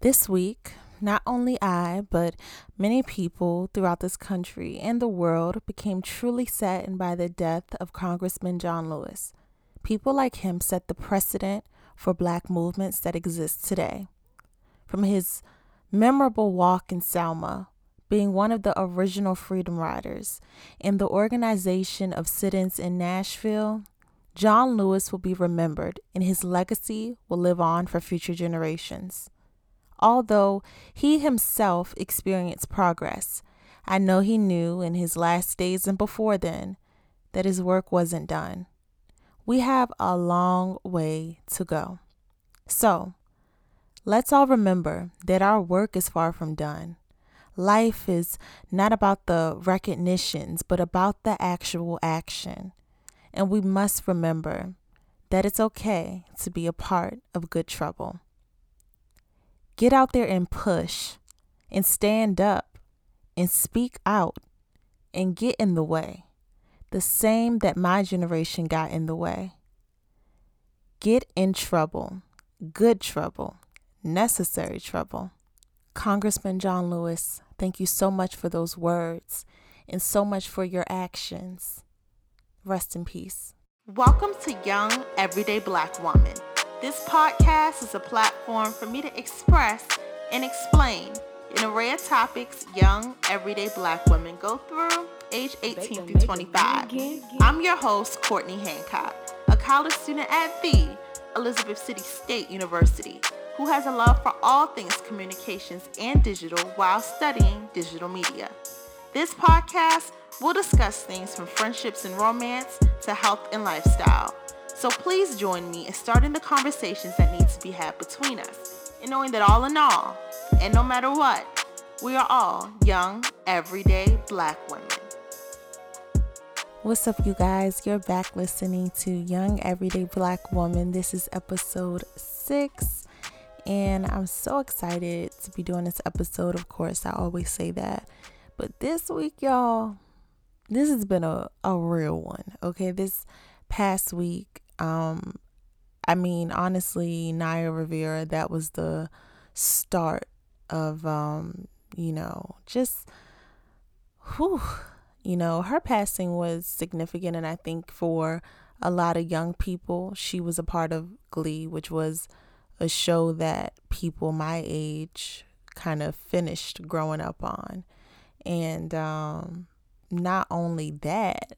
This week, not only I, but many people throughout this country and the world became truly saddened by the death of Congressman John Lewis. People like him set the precedent for black movements that exist today. From his memorable walk in Selma, being one of the original Freedom Riders, and the organization of sit ins in Nashville, John Lewis will be remembered and his legacy will live on for future generations. Although he himself experienced progress, I know he knew in his last days and before then that his work wasn't done. We have a long way to go. So, let's all remember that our work is far from done. Life is not about the recognitions, but about the actual action. And we must remember that it's okay to be a part of good trouble. Get out there and push and stand up and speak out and get in the way. The same that my generation got in the way. Get in trouble, good trouble, necessary trouble. Congressman John Lewis, thank you so much for those words and so much for your actions. Rest in peace. Welcome to Young Everyday Black Woman this podcast is a platform for me to express and explain an array of topics young, everyday black women go through age 18 through 25. I'm your host, Courtney Hancock, a college student at the Elizabeth City State University who has a love for all things communications and digital while studying digital media. This podcast will discuss things from friendships and romance to health and lifestyle. So please join me in starting the conversations that need to be had between us, and knowing that all in all, and no matter what, we are all young, everyday black women. What's up, you guys? You're back listening to Young Everyday Black Woman. This is episode six, and I'm so excited to be doing this episode. Of course, I always say that, but this week, y'all, this has been a, a real one. Okay, this past week, um, I mean, honestly, Naya Rivera, that was the start of, um, you know, just, whew, you know, her passing was significant. And I think for a lot of young people, she was a part of Glee, which was a show that people my age kind of finished growing up on. And um, not only that,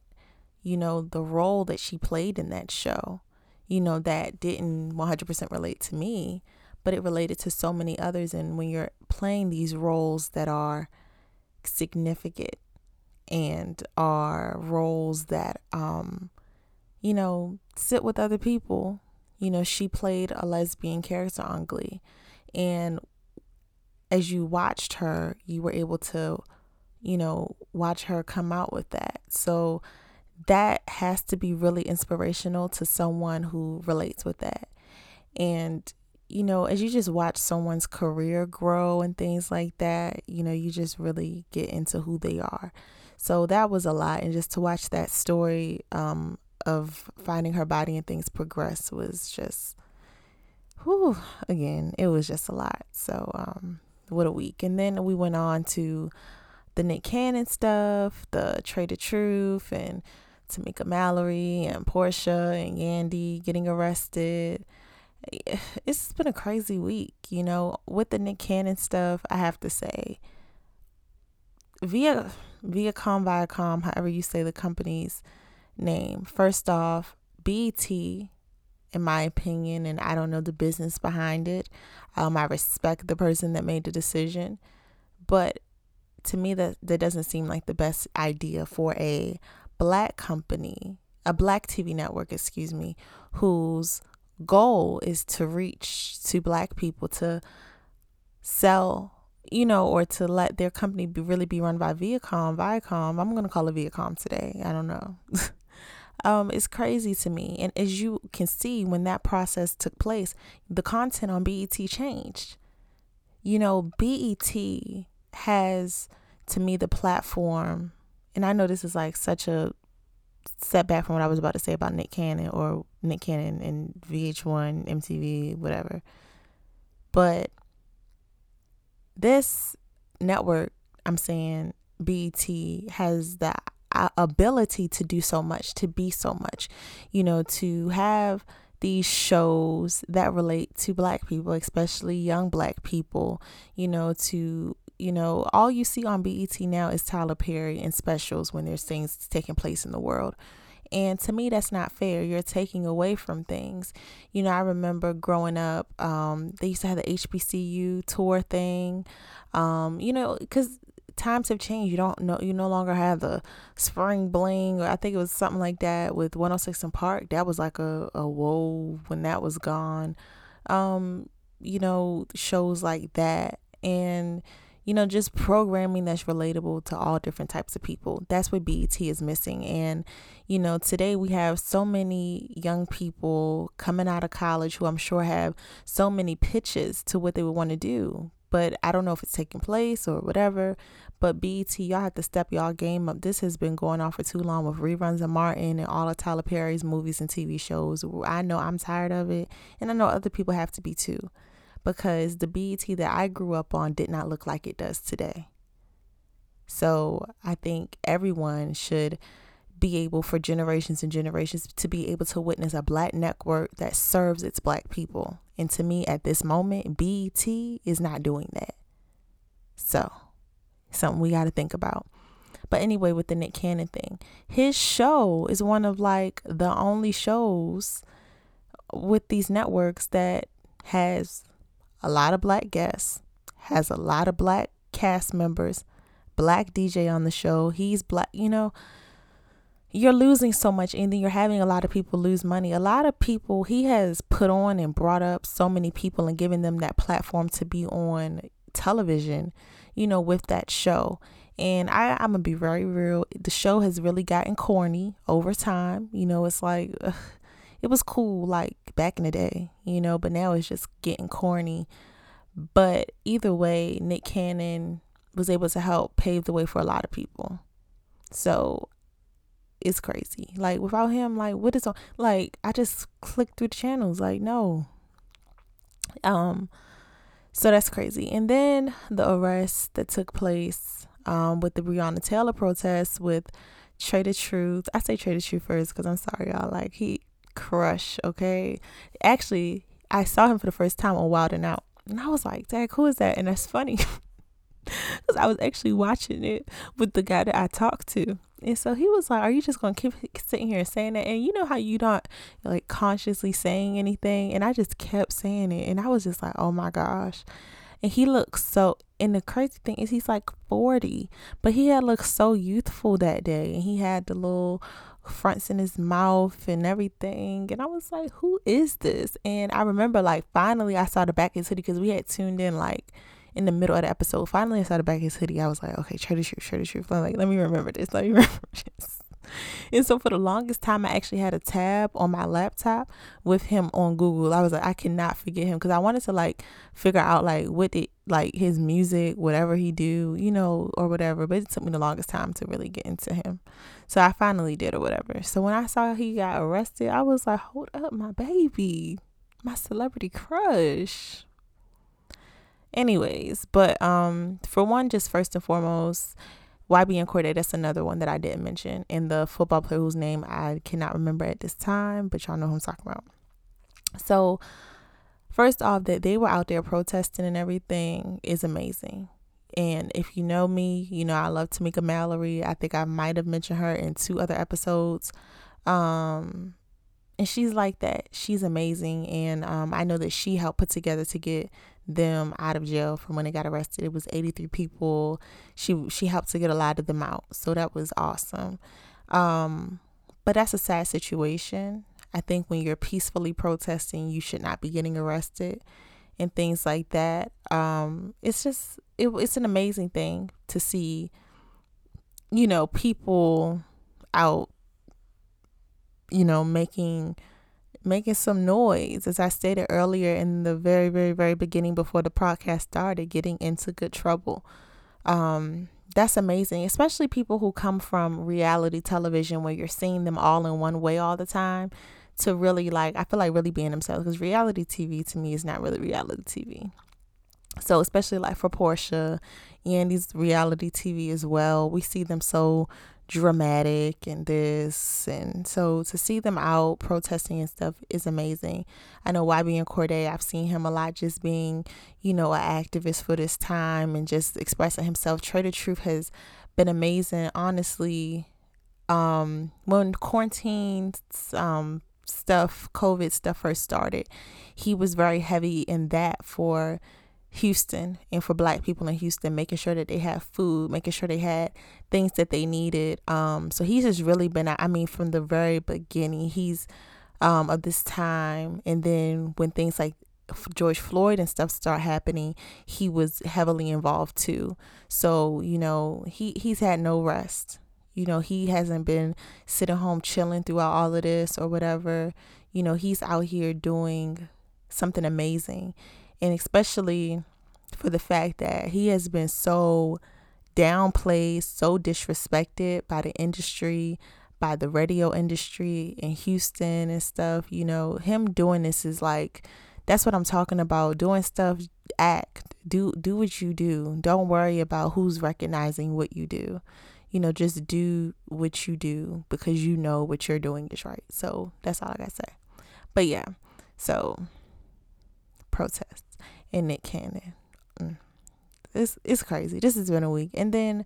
you know, the role that she played in that show, you know, that didn't 100% relate to me, but it related to so many others. And when you're playing these roles that are significant and are roles that, um, you know, sit with other people, you know, she played a lesbian character on Glee. And as you watched her, you were able to, you know, watch her come out with that. So, that has to be really inspirational to someone who relates with that. And, you know, as you just watch someone's career grow and things like that, you know, you just really get into who they are. So that was a lot. And just to watch that story um, of finding her body and things progress was just, whew, again, it was just a lot. So, um, what a week. And then we went on to the Nick Cannon stuff, the Trae tha Truth, and Tamika Mallory and Portia and Yandy getting arrested. It's been a crazy week, you know, with the Nick Cannon stuff. I have to say, via Viacom, Viacom, however you say the company's name. First off, BT, in my opinion, and I don't know the business behind it. Um, I respect the person that made the decision, but to me that that doesn't seem like the best idea for a black company, a black TV network, excuse me, whose goal is to reach to black people to sell, you know, or to let their company be really be run by Viacom, Viacom. I'm going to call it Viacom today. I don't know. um, it's crazy to me. And as you can see, when that process took place, the content on BET changed. You know, BET has, to me, the platform and I know this is like such a setback from what I was about to say about Nick Cannon or Nick Cannon and VH1, MTV, whatever. But this network, I'm saying BET has the ability to do so much, to be so much, you know, to have these shows that relate to black people, especially young black people, you know, to you know, all you see on BET now is Tyler Perry and specials when there's things taking place in the world. And to me, that's not fair. You're taking away from things. You know, I remember growing up, um, they used to have the HBCU tour thing. Um, you know, because times have changed. You don't know you no longer have the spring bling or I think it was something like that with 106 & Park. That was like a, a whoa when that was gone. Um, you know, shows like that and you know, just programming that's relatable to all different types of people. That's what BET is missing. And, you know, today we have so many young people coming out of college who I'm sure have so many pitches to what they would want to do but I don't know if it's taking place or whatever. But BET, y'all have to step y'all game up. This has been going on for too long with reruns of Martin and all of Tyler Perry's movies and TV shows. I know I'm tired of it, and I know other people have to be too, because the BET that I grew up on did not look like it does today. So I think everyone should be able for generations and generations to be able to witness a black network that serves its black people. And to me, at this moment, BET is not doing that. So, something we got to think about. But anyway, with the Nick Cannon thing, his show is one of like the only shows with these networks that has a lot of black guests, has a lot of black cast members, black DJ on the show. He's black, you know you're losing so much and then you're having a lot of people lose money. A lot of people he has put on and brought up so many people and given them that platform to be on television, you know, with that show. And I, I'm gonna be very real. The show has really gotten corny over time. You know, it's like ugh, it was cool like back in the day, you know, but now it's just getting corny. But either way, Nick Cannon was able to help pave the way for a lot of people. So it's crazy. Like without him, like what is on? Like I just clicked through the channels. Like no. Um, so that's crazy. And then the arrest that took place um with the Breonna Taylor protests with tha Truth. I say tha Truth first because I'm sorry y'all. Like he crush. Okay, actually I saw him for the first time on Wild 'N Out, and I was like, Dad, who is that? And that's funny. Because I was actually watching it with the guy that I talked to. And so he was like, Are you just going to keep sitting here and saying that? And you know how you don't like consciously saying anything? And I just kept saying it. And I was just like, Oh my gosh. And he looks so, and the crazy thing is, he's like 40, but he had looked so youthful that day. And he had the little fronts in his mouth and everything. And I was like, Who is this? And I remember, like, finally I saw the back of his hoodie because we had tuned in, like, in the middle of the episode. Finally, I saw the back of his hoodie. I was like, okay, Trae tha Truth, Trae tha Truth. I'm like, let me remember this. Let me remember this. And so for the longest time, I actually had a tab on my laptop with him on Google. I was like, I cannot forget him because I wanted to like figure out like what did like his music, whatever he do, you know, or whatever. But it took me the longest time to really get into him. So I finally did or whatever. So when I saw he got arrested, I was like, hold up, my baby, my celebrity crush anyways but um for one just first and foremost YBN Cordae, that's another one that I didn't mention. And the football player whose name I cannot remember at this time, but y'all know who I'm talking about. So, first off, that they were out there protesting and everything is amazing. And if you know me, you know I love Tamika Mallory. I think I might have mentioned her in two other episodes. Um, and she's like that. She's amazing, and um, I know that she helped put together to get them out of jail from when they got arrested. It was 83 people. She she helped to get a lot of them out. So that was awesome. Um, but that's a sad situation. I think when you're peacefully protesting, you should not be getting arrested and things like that. Um, it's just it, it's an amazing thing to see you know people out you know making making some noise. As I stated earlier in the very, very, very beginning before the podcast started, getting into good trouble. Um, that's amazing, especially people who come from reality television where you're seeing them all in one way all the time to really like, I feel like really being themselves because reality TV to me is not really reality TV. So especially like for and these reality TV as well, we see them so dramatic and this and so to see them out protesting and stuff is amazing. I know YBN Cordae, I've seen him a lot just being, you know, an activist for this time and just expressing himself. Trae tha Truth has been amazing. Honestly, um when quarantine um stuff, COVID stuff first started, he was very heavy in that for Houston and for black people in Houston, making sure that they have food, making sure they had things that they needed. Um, so he's just really been, I mean, from the very beginning, he's um, of this time. And then when things like George Floyd and stuff start happening, he was heavily involved too. So, you know, he, he's had no rest. You know, he hasn't been sitting home chilling throughout all of this or whatever. You know, he's out here doing something amazing and especially for the fact that he has been so downplayed, so disrespected by the industry, by the radio industry in Houston and stuff. You know, him doing this is like that's what I'm talking about. Doing stuff, act, do do what you do. Don't worry about who's recognizing what you do. You know, just do what you do because you know what you're doing is right. So that's all I gotta say. But yeah, so protests and Nick Cannon. Mm. It's it's crazy. This has been a week, and then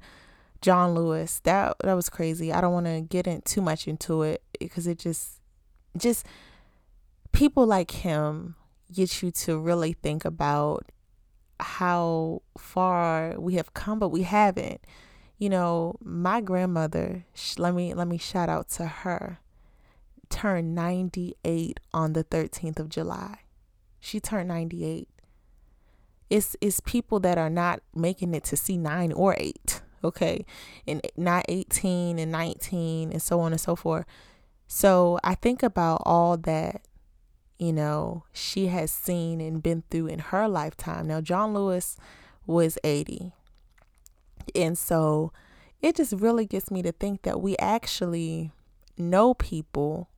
John Lewis. That that was crazy. I don't want to get in too much into it because it just just people like him get you to really think about how far we have come, but we haven't. You know, my grandmother. Let me let me shout out to her. Turned ninety eight on the thirteenth of July. She turned ninety eight it's it's people that are not making it to see nine or eight okay and not 18 and 19 and so on and so forth so i think about all that you know she has seen and been through in her lifetime now john lewis was 80 and so it just really gets me to think that we actually know people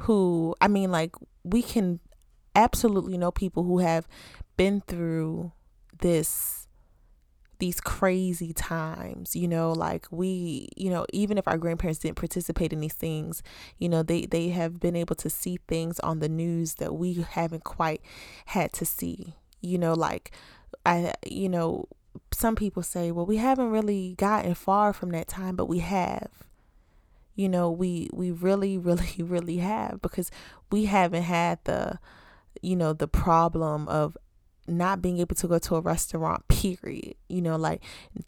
who i mean like we can absolutely know people who have been through this these crazy times you know like we you know even if our grandparents didn't participate in these things you know they they have been able to see things on the news that we haven't quite had to see you know like i you know some people say well we haven't really gotten far from that time but we have you know we we really really really have because we haven't had the you know the problem of not being able to go to a restaurant, period. You know, like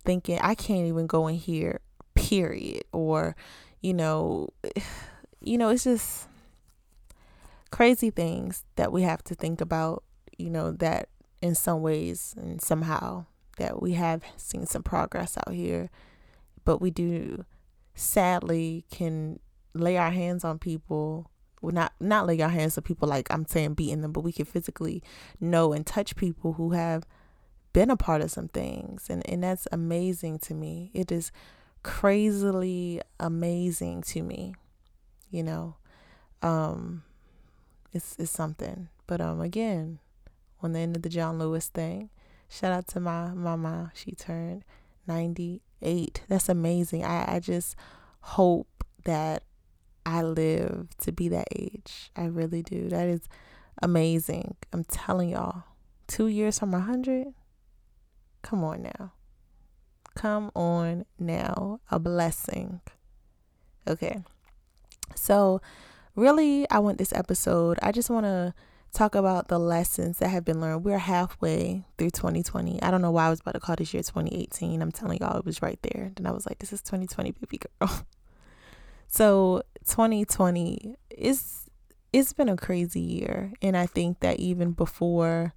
thinking, I can't even go in here, period. Or, you know, you know, it's just crazy things that we have to think about, you know, that in some ways and somehow that we have seen some progress out here, but we do sadly can lay our hands on people well, not not lay our hands on people like I'm saying beating them, but we can physically know and touch people who have been a part of some things, and and that's amazing to me. It is crazily amazing to me, you know. Um, it's it's something, but um, again, on the end of the John Lewis thing, shout out to my mama. She turned ninety eight. That's amazing. I I just hope that I live to be that age. I really do. That is amazing. I'm telling y'all. Two years from a hundred. Come on now. Come on now. A blessing. Okay. So, really, I want this episode. I just want to talk about the lessons that have been learned. We're halfway through 2020. I don't know why I was about to call this year 2018. I'm telling y'all, it was right there. Then I was like, this is 2020, baby girl. So 2020 is it's been a crazy year and I think that even before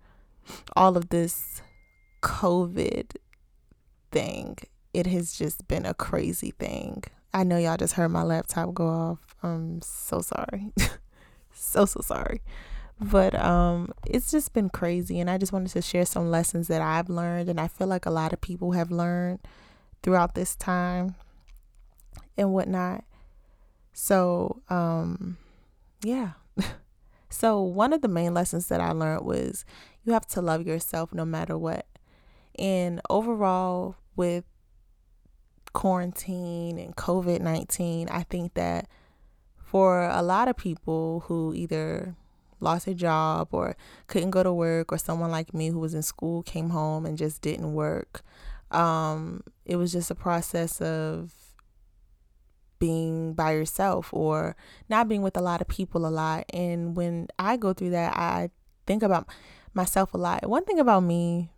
all of this COVID thing, it has just been a crazy thing. I know y'all just heard my laptop go off. I'm so sorry. so so sorry. But um it's just been crazy and I just wanted to share some lessons that I've learned and I feel like a lot of people have learned throughout this time and whatnot. So, um, yeah. So, one of the main lessons that I learned was you have to love yourself no matter what. And overall, with quarantine and COVID 19, I think that for a lot of people who either lost a job or couldn't go to work, or someone like me who was in school came home and just didn't work, um, it was just a process of being by yourself or not being with a lot of people a lot. And when I go through that, I think about myself a lot. One thing about me,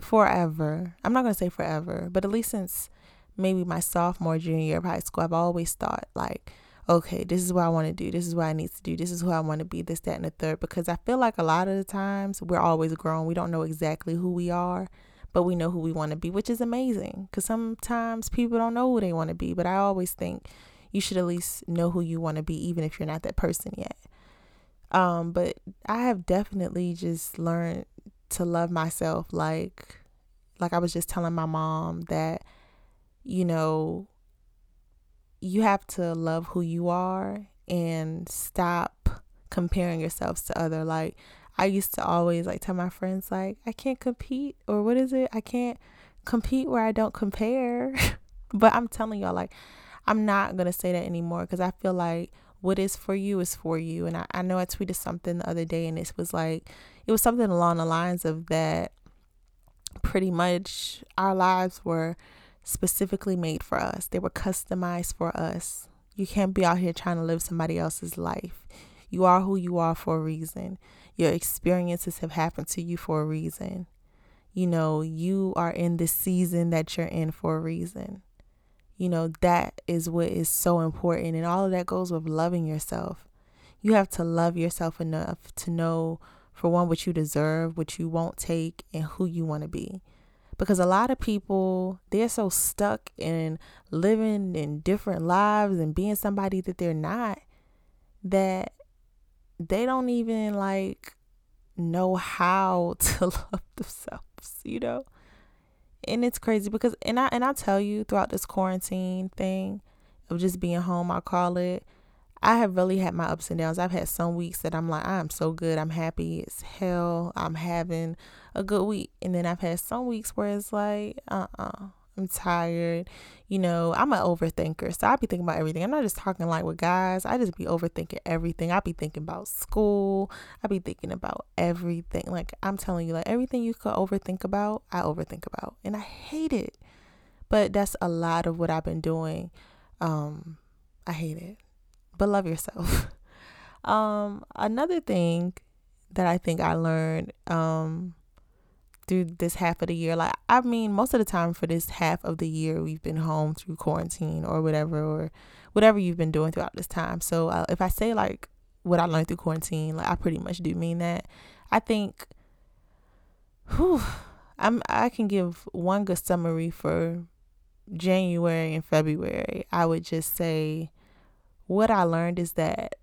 forever, I'm not going to say forever, but at least since maybe my sophomore, junior year of high school, I've always thought, like, okay, this is what I want to do. This is what I need to do. This is who I want to be, this, that, and the third. Because I feel like a lot of the times we're always growing. We don't know exactly who we are but we know who we want to be, which is amazing because sometimes people don't know who they want to be. But I always think you should at least know who you want to be, even if you're not that person yet. Um, but I have definitely just learned to love myself. Like, like I was just telling my mom that, you know, you have to love who you are and stop comparing yourselves to other. Like, I used to always like tell my friends like I can't compete or what is it? I can't compete where I don't compare. but I'm telling y'all like I'm not gonna say that anymore because I feel like what is for you is for you. And I, I know I tweeted something the other day and it was like it was something along the lines of that pretty much our lives were specifically made for us. They were customized for us. You can't be out here trying to live somebody else's life. You are who you are for a reason. Your experiences have happened to you for a reason. You know, you are in the season that you're in for a reason. You know, that is what is so important. And all of that goes with loving yourself. You have to love yourself enough to know, for one, what you deserve, what you won't take, and who you want to be. Because a lot of people, they're so stuck in living in different lives and being somebody that they're not that they don't even like know how to love themselves, you know? And it's crazy because and I and I tell you throughout this quarantine thing of just being home, I call it, I have really had my ups and downs. I've had some weeks that I'm like, I'm so good, I'm happy as hell, I'm having a good week. And then I've had some weeks where it's like, uh uh-uh. uh I'm tired. You know, I'm an overthinker. So I be thinking about everything. I'm not just talking like with guys. I just be overthinking everything. I be thinking about school. I be thinking about everything. Like I'm telling you, like everything you could overthink about, I overthink about. And I hate it. But that's a lot of what I've been doing. Um, I hate it. But love yourself. um, another thing that I think I learned, um, through this half of the year. Like, I mean, most of the time for this half of the year, we've been home through quarantine or whatever, or whatever you've been doing throughout this time. So, uh, if I say like what I learned through quarantine, like I pretty much do mean that. I think, whew, I'm I can give one good summary for January and February. I would just say what I learned is that,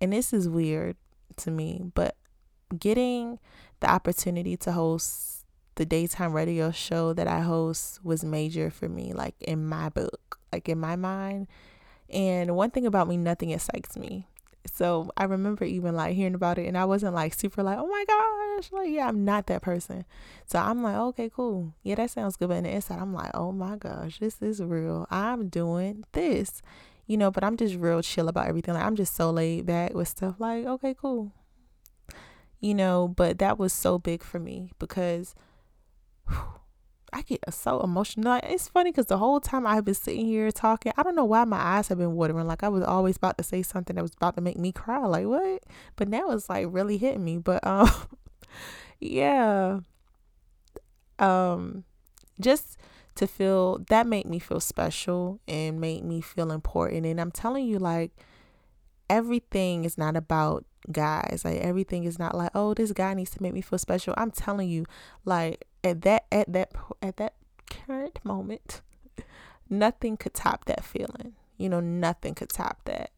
and this is weird to me, but getting the opportunity to host the daytime radio show that I host was major for me, like in my book, like in my mind. And one thing about me, nothing excites me. So I remember even like hearing about it, and I wasn't like super like, oh my gosh, like yeah, I'm not that person. So I'm like, okay, cool, yeah, that sounds good. But in the inside, I'm like, oh my gosh, this is real. I'm doing this, you know. But I'm just real chill about everything. Like I'm just so laid back with stuff. Like okay, cool, you know, but that was so big for me because whew, I get so emotional. It's funny because the whole time I've been sitting here talking, I don't know why my eyes have been watering. Like I was always about to say something that was about to make me cry. Like what? But now it's like really hitting me. But um, yeah, um, just to feel that made me feel special and made me feel important. And I'm telling you, like everything is not about guys. Like everything is not like, oh, this guy needs to make me feel special. I'm telling you, like at that at that at that current moment, nothing could top that feeling. You know, nothing could top that.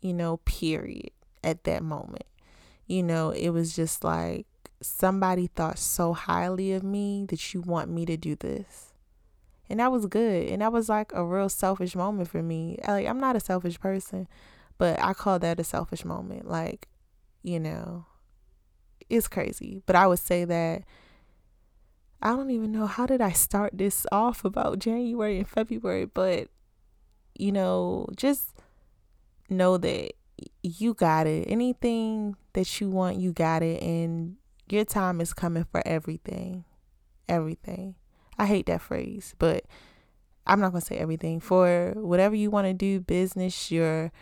You know, period. At that moment. You know, it was just like somebody thought so highly of me that you want me to do this. And that was good. And that was like a real selfish moment for me. Like I'm not a selfish person, but I call that a selfish moment. Like you know, it's crazy. But I would say that I don't even know how did I start this off about January and February, but you know, just know that you got it. Anything that you want, you got it and your time is coming for everything. Everything. I hate that phrase, but I'm not going to say everything. For whatever you want to do, business, your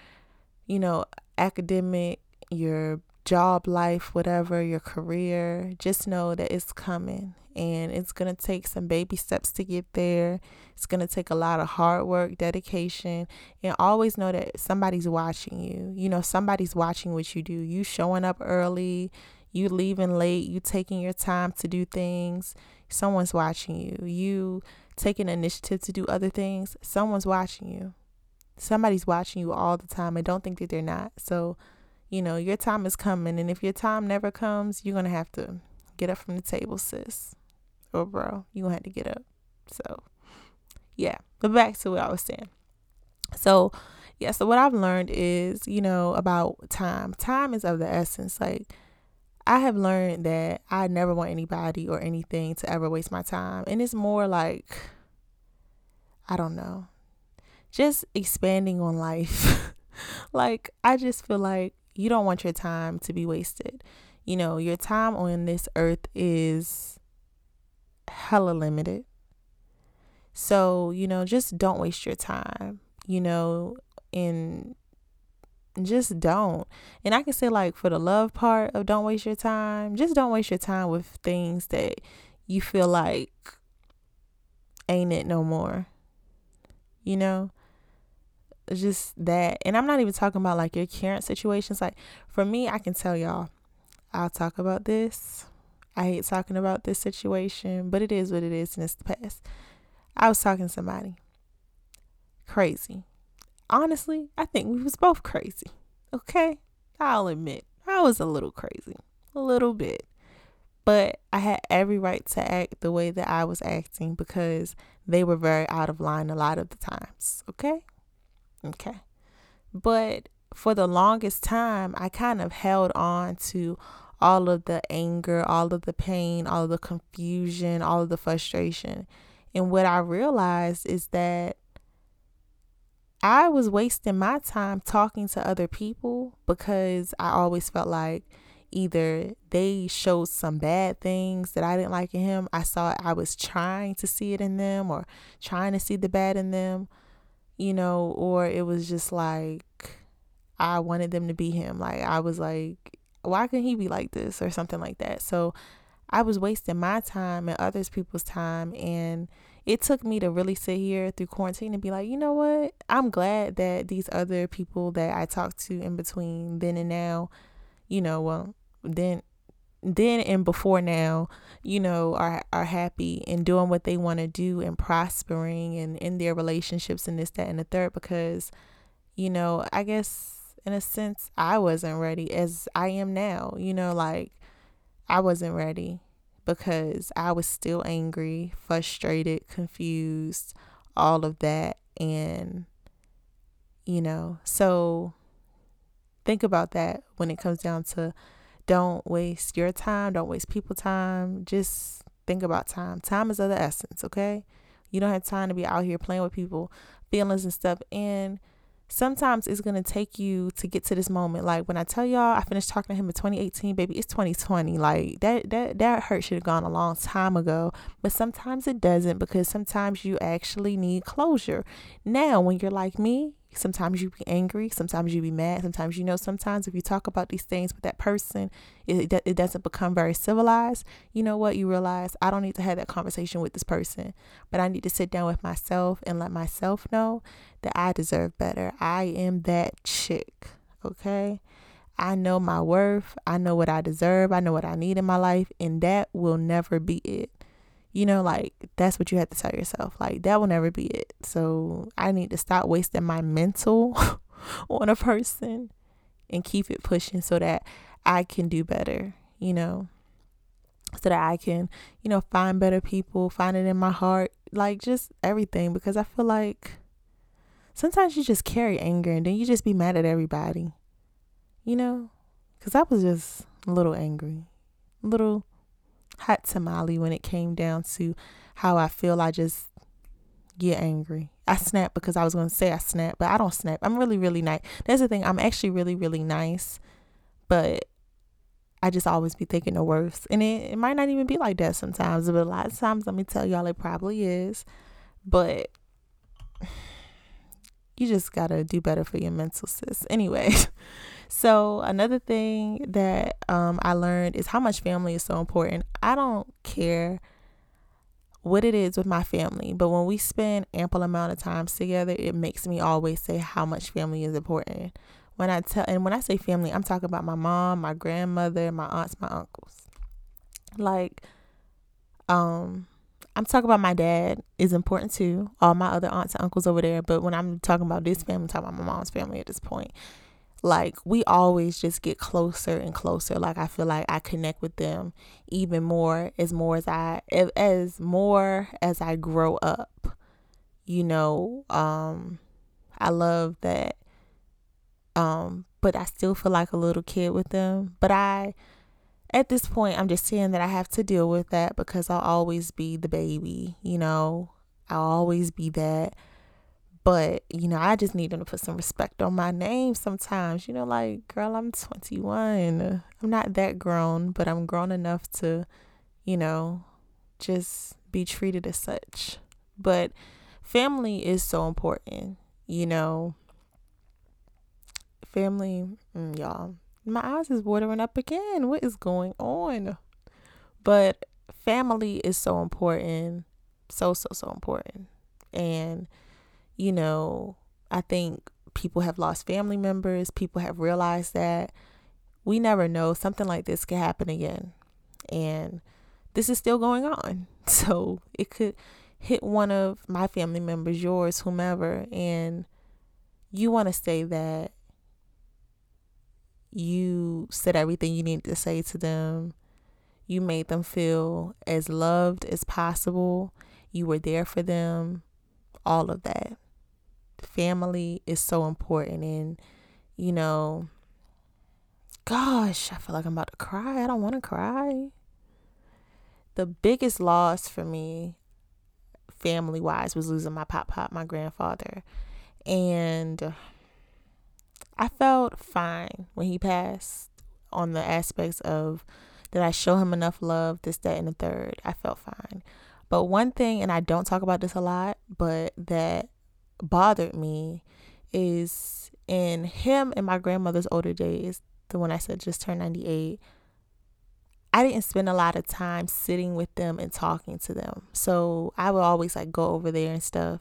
you know, academic, your job life, whatever, your career, just know that it's coming and it's going to take some baby steps to get there. It's going to take a lot of hard work, dedication, and always know that somebody's watching you. You know, somebody's watching what you do. You showing up early, you leaving late, you taking your time to do things. Someone's watching you. You taking initiative to do other things. Someone's watching you. Somebody's watching you all the time and don't think that they're not. So, you know, your time is coming. And if your time never comes, you're going to have to get up from the table, sis. Or, bro, you're going to have to get up. So, yeah. But back to what I was saying. So, yeah. So, what I've learned is, you know, about time. Time is of the essence. Like, I have learned that I never want anybody or anything to ever waste my time. And it's more like, I don't know, just expanding on life. like, I just feel like you don't want your time to be wasted. You know, your time on this earth is hella limited. So, you know, just don't waste your time, you know, and just don't. And I can say, like, for the love part of don't waste your time, just don't waste your time with things that you feel like ain't it no more. You know? just that and i'm not even talking about like your current situations like for me i can tell y'all i'll talk about this i hate talking about this situation but it is what it is and it's the past i was talking to somebody crazy honestly i think we was both crazy okay i'll admit i was a little crazy a little bit but i had every right to act the way that i was acting because they were very out of line a lot of the times okay Okay. But for the longest time, I kind of held on to all of the anger, all of the pain, all of the confusion, all of the frustration. And what I realized is that I was wasting my time talking to other people because I always felt like either they showed some bad things that I didn't like in him. I saw I was trying to see it in them or trying to see the bad in them you know, or it was just like I wanted them to be him. Like I was like, why couldn't he be like this or something like that? So I was wasting my time and others people's time and it took me to really sit here through quarantine and be like, you know what? I'm glad that these other people that I talked to in between then and now, you know, well, then then and before now, you know, are are happy and doing what they want to do and prospering and in their relationships and this, that, and the third because, you know, I guess in a sense I wasn't ready as I am now. You know, like I wasn't ready because I was still angry, frustrated, confused, all of that. And, you know, so think about that when it comes down to don't waste your time. Don't waste people time. Just think about time. Time is of the essence, okay? You don't have time to be out here playing with people, feelings and stuff. And sometimes it's gonna take you to get to this moment. Like when I tell y'all I finished talking to him in 2018, baby, it's 2020. Like that that that hurt should have gone a long time ago. But sometimes it doesn't because sometimes you actually need closure. Now when you're like me, Sometimes you be angry, sometimes you be mad, sometimes you know, sometimes if you talk about these things with that person, it, it doesn't become very civilized. You know what? You realize I don't need to have that conversation with this person, but I need to sit down with myself and let myself know that I deserve better. I am that chick, okay? I know my worth. I know what I deserve. I know what I need in my life, and that will never be it you know, like that's what you have to tell yourself. Like that will never be it. So I need to stop wasting my mental on a person and keep it pushing so that I can do better, you know, so that I can, you know, find better people, find it in my heart, like just everything. Because I feel like sometimes you just carry anger and then you just be mad at everybody, you know, because I was just a little angry, a little hot tamale when it came down to how I feel. I just get angry. I snap because I was going to say I snap, but I don't snap. I'm really, really nice. That's the thing. I'm actually really, really nice, but I just always be thinking the worst. And it, it might not even be like that sometimes, but a lot of times, let me tell y'all, it probably is. But you just got to do better for your mental sis. Anyway, so another thing that um, I learned is how much family is so important. I don't care what it is with my family, but when we spend ample amount of times together, it makes me always say how much family is important when I tell and when I say family, I'm talking about my mom, my grandmother, my aunts, my uncles. Like um I'm talking about my dad is important too. All my other aunts and uncles over there, but when I'm talking about this family, I'm talking about my mom's family at this point. Like we always just get closer and closer. Like I feel like I connect with them even more as more as I as more as I grow up. You know, um I love that um, but I still feel like a little kid with them. But I, at this point, I'm just saying that I have to deal with that because I'll always be the baby, you know, I'll always be that. But, you know, I just need them to put some respect on my name sometimes. You know, like, girl, I'm 21. I'm not that grown, but I'm grown enough to, you know, just be treated as such. But family is so important, you know family, mm, y'all, my eyes is watering up again. What is going on? But family is so important. So, so, so important. And, you know, I think people have lost family members. People have realized that we never know something like this could happen again. And this is still going on. So it could hit one of my family members, yours, whomever, and you want to say that you said everything you needed to say to them. You made them feel as loved as possible. You were there for them. All of that. Family is so important. And, you know, gosh, I feel like I'm about to cry. I don't want to cry. The biggest loss for me, family wise, was losing my pop pop, my grandfather. And I felt fine when he passed on the aspects of did I show him enough love, this, that, and the third. I felt fine. But one thing, and I don't talk about this a lot, but that bothered me is in him and my grandmother's older days, the one I said just turned 98, I didn't spend a lot of time sitting with them and talking to them. So I would always like go over there and stuff.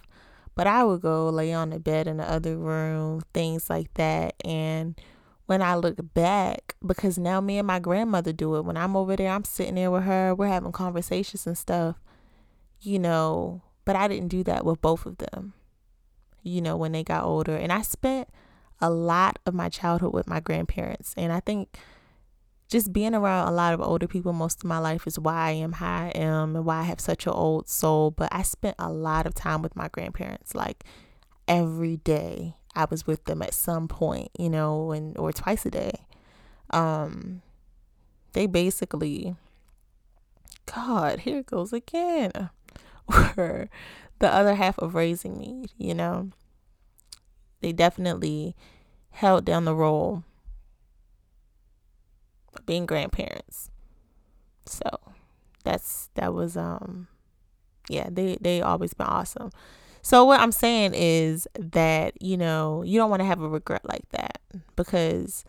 But I would go lay on the bed in the other room, things like that. And when I look back, because now me and my grandmother do it, when I'm over there, I'm sitting there with her, we're having conversations and stuff, you know. But I didn't do that with both of them, you know, when they got older. And I spent a lot of my childhood with my grandparents. And I think just being around a lot of older people most of my life is why I am how I am and why I have such an old soul. But I spent a lot of time with my grandparents, like every day. I was with them at some point, you know, and or twice a day. Um, they basically, God, here it goes again, were the other half of raising me, you know. They definitely held down the role of being grandparents. So that's that was um yeah, they they always been awesome. So what I'm saying is that, you know, you don't want to have a regret like that because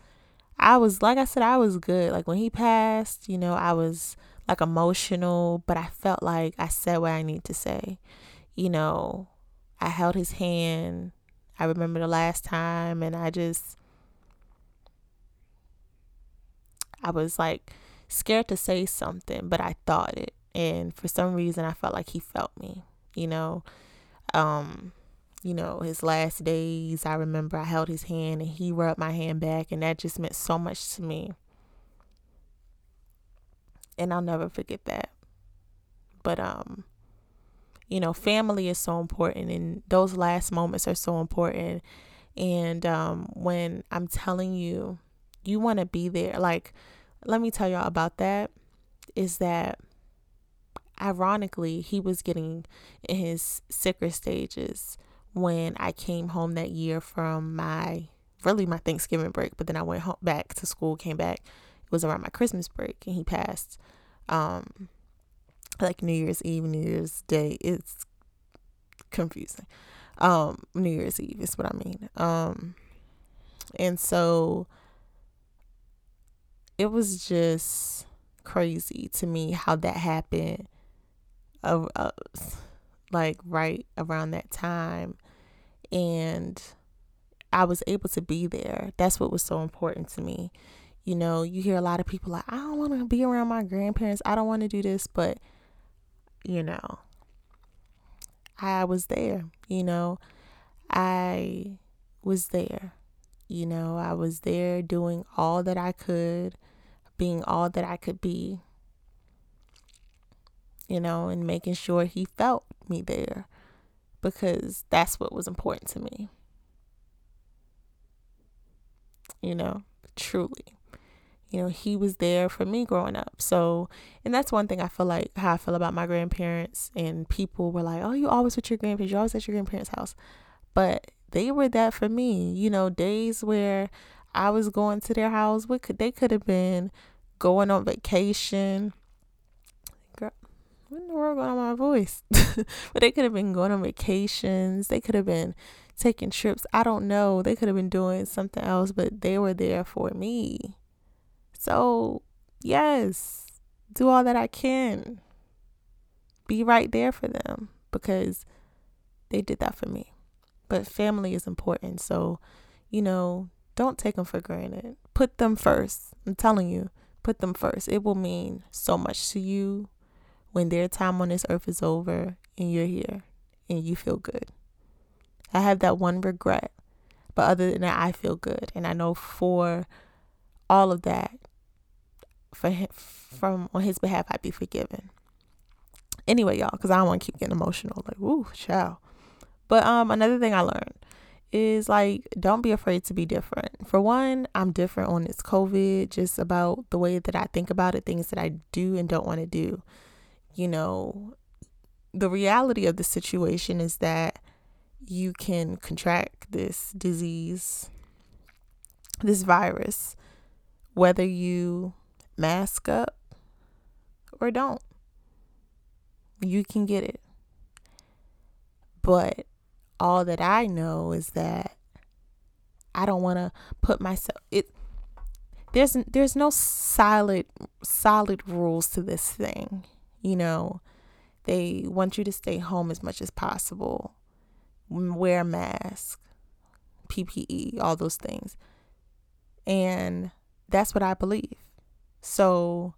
I was like I said I was good. Like when he passed, you know, I was like emotional, but I felt like I said what I need to say. You know, I held his hand. I remember the last time and I just I was like scared to say something, but I thought it. And for some reason I felt like he felt me, you know. Um, you know, his last days, I remember I held his hand and he rubbed my hand back and that just meant so much to me. And I'll never forget that. But um you know, family is so important and those last moments are so important. And um when I'm telling you you want to be there. Like, let me tell y'all about that is that ironically, he was getting in his sicker stages when I came home that year from my really my Thanksgiving break, but then I went home back to school, came back. It was around my Christmas break and he passed um like New Year's Eve, New Year's Day. It's confusing. Um New Year's Eve is what I mean. Um and so it was just crazy to me how that happened uh, uh, like right around that time and I was able to be there. That's what was so important to me. You know, you hear a lot of people like, I don't want to be around my grandparents. I don't want to do this, but you know, I was there, you know. I was there. You know, I was there doing all that I could, being all that I could be you know, and making sure he felt me there because that's what was important to me. You know, truly. You know, he was there for me growing up. So, and that's one thing I feel like how I feel about my grandparents. And people were like, oh, you always with your grandparents, you always at your grandparents' house. But they were that for me. You know, days where I was going to their house, what could they could have been going on vacation Girl, what in the world going on my voice? but they could have been going on vacations. They could have been taking trips. I don't know. They could have been doing something else, but they were there for me. So, yes, do all that I can. Be right there for them because they did that for me. But family is important. So, you know, don't take them for granted. Put them first. I'm telling you, put them first. It will mean so much to you when their time on this earth is over and you're here and you feel good. I have that one regret, but other than that, I feel good. And I know for all of that, for him, from on his behalf, I'd be forgiven. Anyway, y'all, because I don't want to keep getting emotional. Like, ooh, child. But um, another thing I learned is like, don't be afraid to be different. For one, I'm different on this COVID, just about the way that I think about it, things that I do and don't want to do you know, the reality of the situation is that you can contract this disease, this virus, whether you mask up or don't. You can get it. But all that I know is that I don't want to put myself it there's there's no solid solid rules to this thing you know, they want you to stay home as much as possible, wear a mask, PPE, all those things. And that's what I believe. So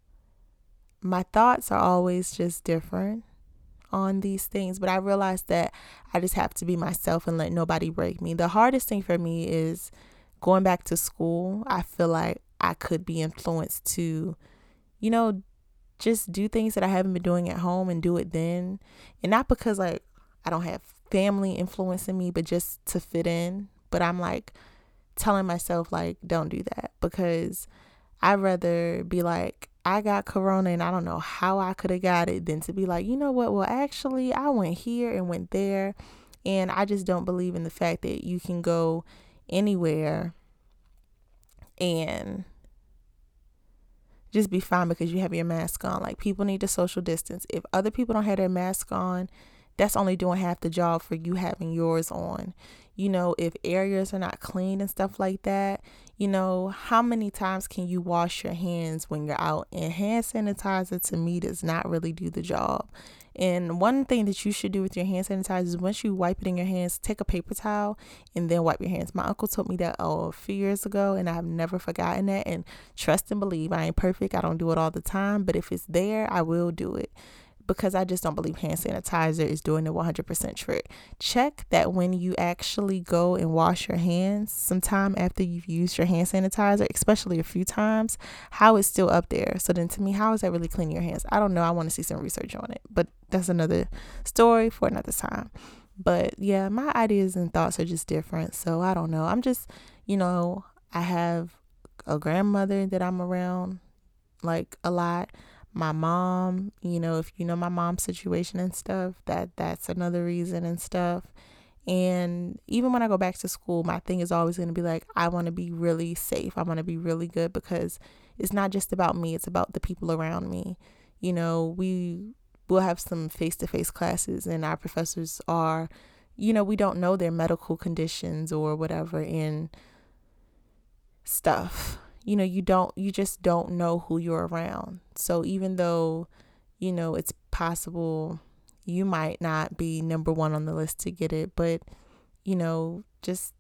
my thoughts are always just different on these things, but I realize that I just have to be myself and let nobody break me. The hardest thing for me is going back to school. I feel like I could be influenced to, you know, just do things that I haven't been doing at home and do it then. And not because like I don't have family influencing me, but just to fit in. But I'm like telling myself like don't do that because I'd rather be like I got corona and I don't know how I could have got it than to be like, you know what? Well, actually, I went here and went there. And I just don't believe in the fact that you can go anywhere and just be fine because you have your mask on. Like people need to social distance. If other people don't have their mask on, that's only doing half the job for you having yours on. You know, if areas are not clean and stuff like that, you know, how many times can you wash your hands when you're out? And hand sanitizer to me does not really do the job. And one thing that you should do with your hand sanitizer is once you wipe it in your hands, take a paper towel and then wipe your hands. My uncle told me that oh, a few years ago, and I've never forgotten that. And trust and believe, I ain't perfect. I don't do it all the time, but if it's there, I will do it because I just don't believe hand sanitizer is doing the 100% trick. Check that when you actually go and wash your hands sometime after you've used your hand sanitizer, especially a few times, how it's still up there. So then to me, how is that really cleaning your hands? I don't know. I want to see some research on it, but that's another story for another time. But yeah, my ideas and thoughts are just different. So I don't know. I'm just, you know, I have a grandmother that I'm around like a lot. My mom, you know, if you know my mom's situation and stuff, that that's another reason and stuff. And even when I go back to school, my thing is always going to be like, I want to be really safe. I want to be really good because it's not just about me, it's about the people around me. You know, we will have some face to face classes, and our professors are, you know, we don't know their medical conditions or whatever and stuff. You know, you don't, you just don't know who you're around. So even though, you know, it's possible you might not be number one on the list to get it, but you know, just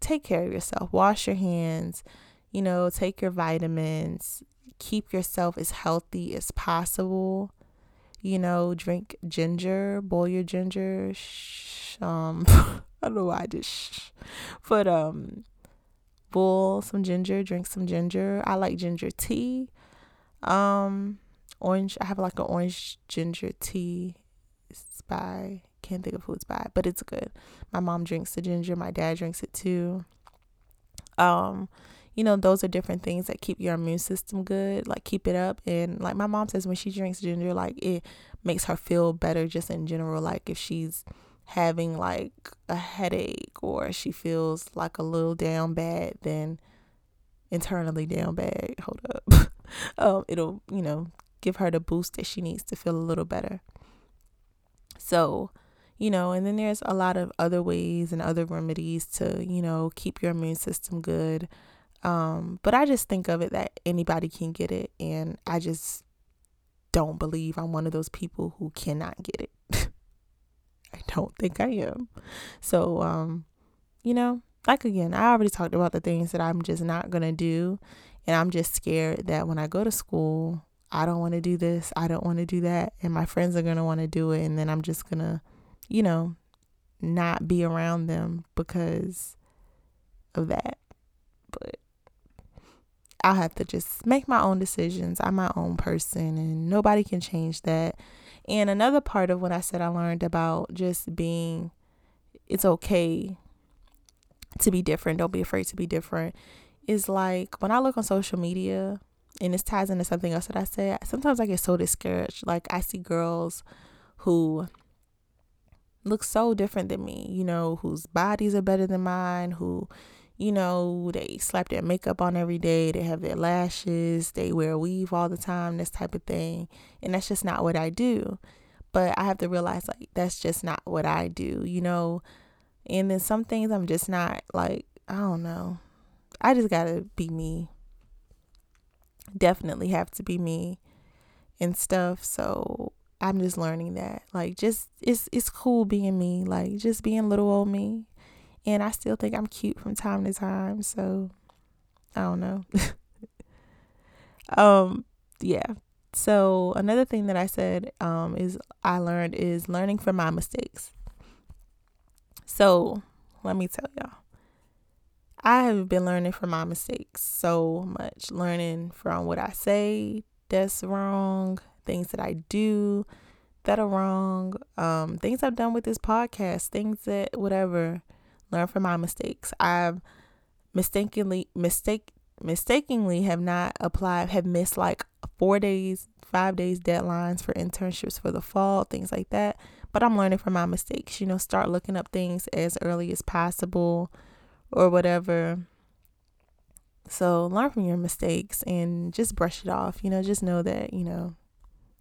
take care of yourself. Wash your hands, you know, take your vitamins, keep yourself as healthy as possible. You know, drink ginger, boil your ginger. Sh- um, I don't know why I did shh, but um, boil some ginger, drink some ginger. I like ginger tea. Um, orange. I have like an orange ginger tea it's by can't think of who it's by, but it's good. My mom drinks the ginger, my dad drinks it too. Um, you know, those are different things that keep your immune system good, like keep it up. And like my mom says when she drinks ginger, like it makes her feel better just in general. Like if she's having like a headache or she feels like a little down bad, then internally down bad, hold up. um, it'll, you know, give her the boost that she needs to feel a little better. So, you know, and then there's a lot of other ways and other remedies to, you know, keep your immune system good. Um, but I just think of it that anybody can get it. And I just don't believe I'm one of those people who cannot get it. I don't think I am. So, um, you know, like again, I already talked about the things that I'm just not going to do. And I'm just scared that when I go to school, I don't want to do this, I don't want to do that, and my friends are going to want to do it and then I'm just going to, you know, not be around them because of that. But I'll have to just make my own decisions. I'm my own person and nobody can change that. And another part of what I said I learned about just being it's okay to be different. Don't be afraid to be different. Is like when I look on social media, and this ties into something else that I said. Sometimes I get so discouraged. Like I see girls who look so different than me, you know, whose bodies are better than mine, who, you know, they slap their makeup on every day, they have their lashes, they wear a weave all the time, this type of thing. And that's just not what I do. But I have to realize like that's just not what I do, you know. And then some things I'm just not like, I don't know. I just gotta be me definitely have to be me and stuff. So I'm just learning that. Like just it's it's cool being me, like just being little old me. And I still think I'm cute from time to time. So I don't know. um yeah. So another thing that I said um is I learned is learning from my mistakes. So let me tell y'all. I have been learning from my mistakes so much, learning from what I say that's wrong, things that I do that are wrong, um, things I've done with this podcast, things that whatever, learn from my mistakes. I've mistakenly mistake mistakenly have not applied, have missed like four days, five days deadlines for internships for the fall, things like that. But I'm learning from my mistakes. You know, start looking up things as early as possible or whatever. So learn from your mistakes and just brush it off. You know, just know that, you know,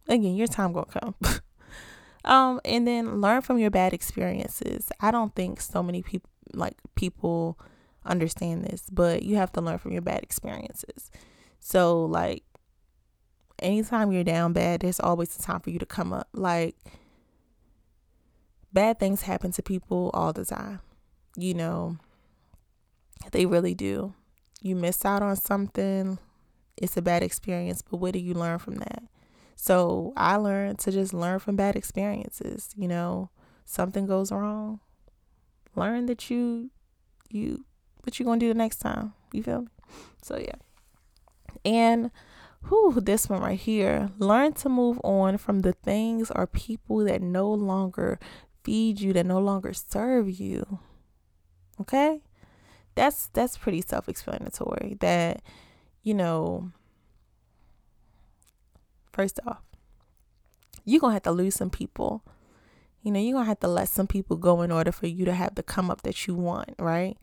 again, your time gonna come. um, and then learn from your bad experiences. I don't think so many people like people understand this, but you have to learn from your bad experiences. So like anytime you're down bad, there's always a time for you to come up. Like bad things happen to people all the time. You know, they really do. You miss out on something, it's a bad experience, but what do you learn from that? So I learned to just learn from bad experiences. You know, something goes wrong, learn that you, you, what you gonna do the next time. You feel me? So yeah. And who this one right here. Learn to move on from the things or people that no longer feed you, that no longer serve you. Okay? that's that's pretty self-explanatory that you know, first off, you're to have to lose some people. You know, you're going to have to let some people go in order for you to have the come up that you want, right?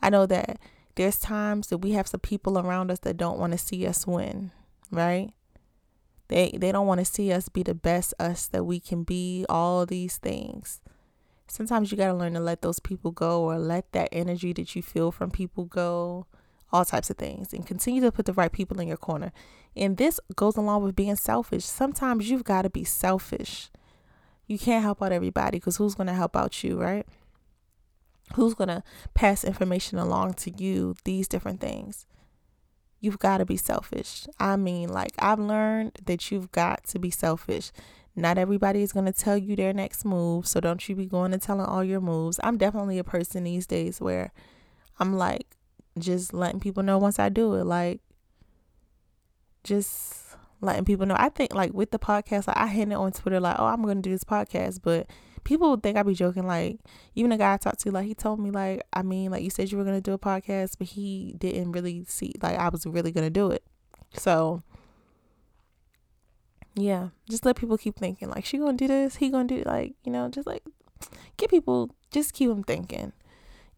I know that there's times that we have some people around us that don't want to see us win, right? They they don't want to see us be the best us that we can be, all these things. Sometimes you got to learn to let those people go or let that energy that you feel from people go, all types of things, and continue to put the right people in your corner. And this goes along with being selfish. Sometimes you've got to be selfish. You can't help out everybody because who's going to help out you, right? Who's going to pass information along to you, these different things? You've got to be selfish. I mean, like, I've learned that you've got to be selfish. Not everybody is going to tell you their next move. So don't you be going and telling all your moves. I'm definitely a person these days where I'm like, just letting people know once I do it. Like, just letting people know. I think, like, with the podcast, like, I it on Twitter, like, oh, I'm to do this podcast. But people would think I'd be joking. Like, even a guy I talked to, like, he told me, like, I mean, like, you said you were to do a podcast, but he didn't really see, like, I was really to do it. So, yeah, just let people keep thinking, like, she to do this, he to do, like, you know, just like, get people, just keep them thinking,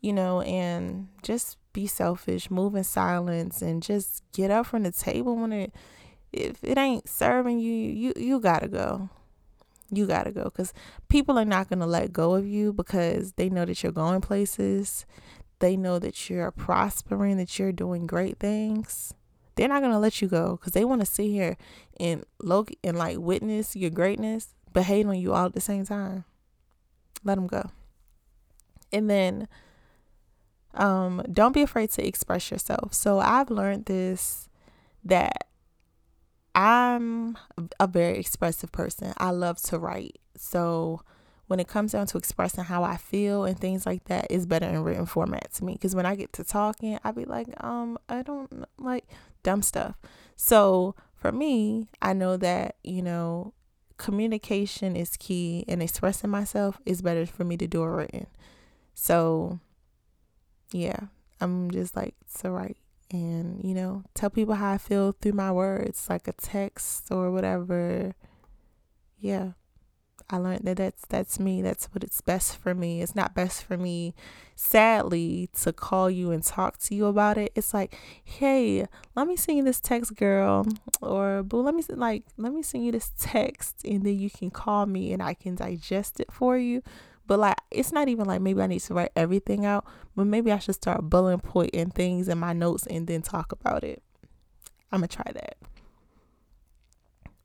you know, and just be selfish, move in silence, and just get up from the table when it, if it ain't serving you, you, you gotta go you got to go because people are not to let go of you because they know that you're going places. They know that you're prospering, that you're doing great things. They're not to let you go because they want to sit here and look and like witness your greatness, but hate on you all at the same time. Let them go. And then um, don't be afraid to express yourself. So I've learned this that I'm a very expressive person. I love to write. So when it comes down to expressing how I feel and things like that, it's better in written format to me. Because when I get to talking, I be like, um, I don't like dumb stuff. So for me, I know that, you know, communication is key and expressing myself is better for me to do it written. So yeah, I'm just like to write and you know tell people how i feel through my words like a text or whatever. Yeah. I learned that that's that's me. That's what it's best for me. It's not best for me sadly to call you and talk to you about it. It's like hey let me send you this text girl or boo let me like let me send you this text and then you can call me and i can digest it for you but like, it's not even like maybe I need to write everything out, but maybe I should start bullet pointing things in my notes and then talk about it. I'm gonna try that.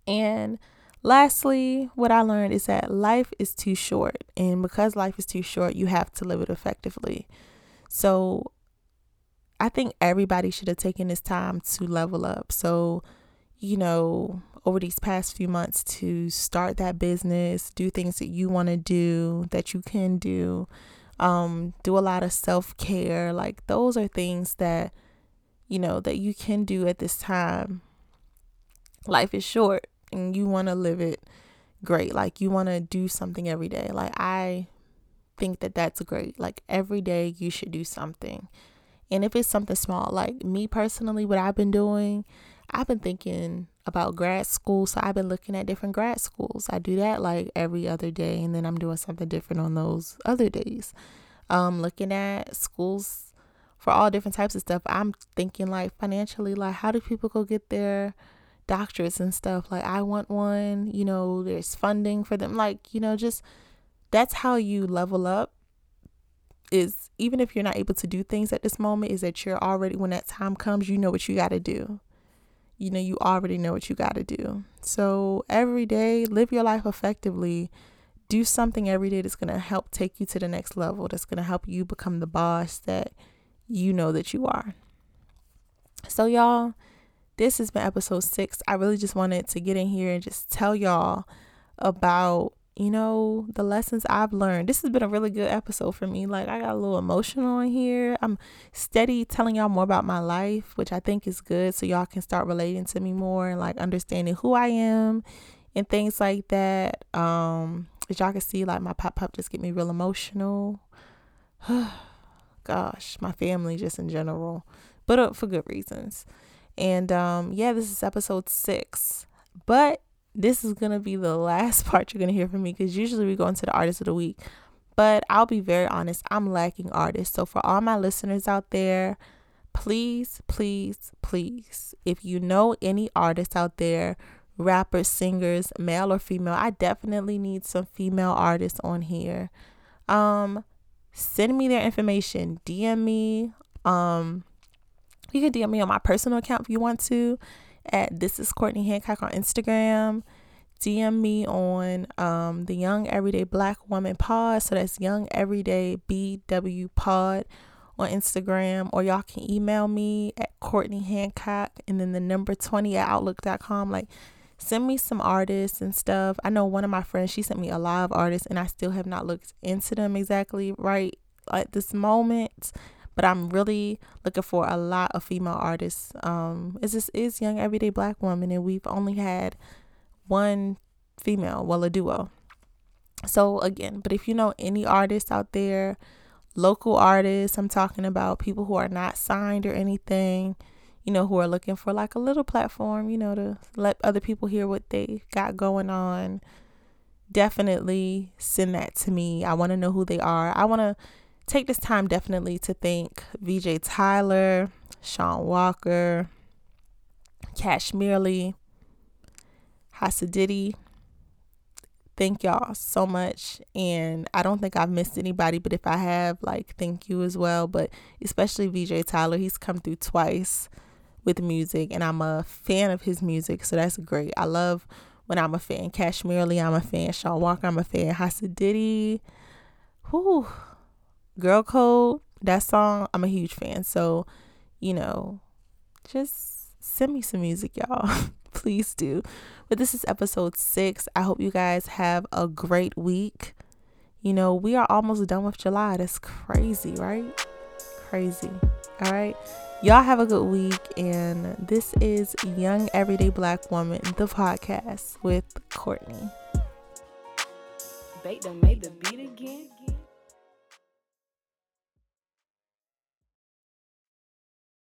And lastly, what I learned is that life is too short, and because life is too short, you have to live it effectively. So I think everybody should have taken this time to level up. So, you know, over these past few months to start that business, do things that you want to do, that you can do, um, do a lot of self care. Like, those are things that, you know, that you can do at this time. Life is short and you want to live it great. Like, you want to do something every day. Like, I think that that's great. Like, every day you should do something. And if it's something small, like me personally, what I've been doing, I've been thinking about grad school. So I've been looking at different grad schools. I do that like every other day, and then I'm doing something different on those other days. Um, looking at schools for all different types of stuff. I'm thinking like financially, like how do people go get their doctorates and stuff? Like I want one. You know, there's funding for them. Like you know, just that's how you level up. Is even if you're not able to do things at this moment, is that you're already when that time comes, you know what you got to do you know, you already know what you got to do. So every day, live your life effectively. Do something every day that's going to help take you to the next level, that's going to help you become the boss that you know that you are. So, y'all, this has been episode six. I really just wanted to get in here and just tell y'all about you know, the lessons I've learned. This has been a really good episode for me. Like, I got a little emotional in here. I'm steady telling y'all more about my life, which I think is good. So y'all can start relating to me more and like understanding who I am and things like that. Um, as y'all can see, like, my pop pop just get me real emotional. Gosh, my family just in general, but uh, for good reasons. And um, yeah, this is episode six. But this is going to be the last part you're going to hear from me because usually we go into the artist of the week. But I'll be very honest, I'm lacking artists. So for all my listeners out there, please, please, please, if you know any artists out there, rappers, singers, male or female, I definitely need some female artists on here. Um, send me their information, DM me. Um, you can DM me on my personal account if you want to at this is Courtney Hancock on Instagram. DM me on um, the Young Everyday Black Woman Pod. So that's Young Everyday BW Pod on Instagram. Or y'all can email me at Courtney Hancock and then the number 20 at Outlook.com. Like, send me some artists and stuff. I know one of my friends, she sent me a lot of artists and I still have not looked into them exactly right at this moment but I'm really looking for a lot of female artists. Um, is this is young everyday black woman, and we've only had one female, well, a duo. So again, but if you know any artists out there, local artists, I'm talking about people who are not signed or anything, you know, who are looking for like a little platform, you know, to let other people hear what they got going on. Definitely send that to me. I want to know who they are. I want to take this time definitely to thank VJ Tyler, Sean Walker, Cashmerely, Hasadiddy. Thank y'all so much. And I don't think I've missed anybody, but if I have, like, thank you as well. But especially VJ Tyler, he's come through twice with music, and I'm a fan of his music, so that's great. I love when I'm a fan. Cashmerely, I'm a fan. Sean Walker, I'm a fan. Hasadiddy. Whew Girl Code, that song, I'm a huge fan. So, you know, just send me some music, y'all. Please do. But this is episode six. I hope you guys have a great week. You know, we are almost done with July. That's crazy, right? Crazy. All right. Y'all have a good week. And this is Young Everyday Black Woman, the podcast with Courtney. Bait done made the beat again.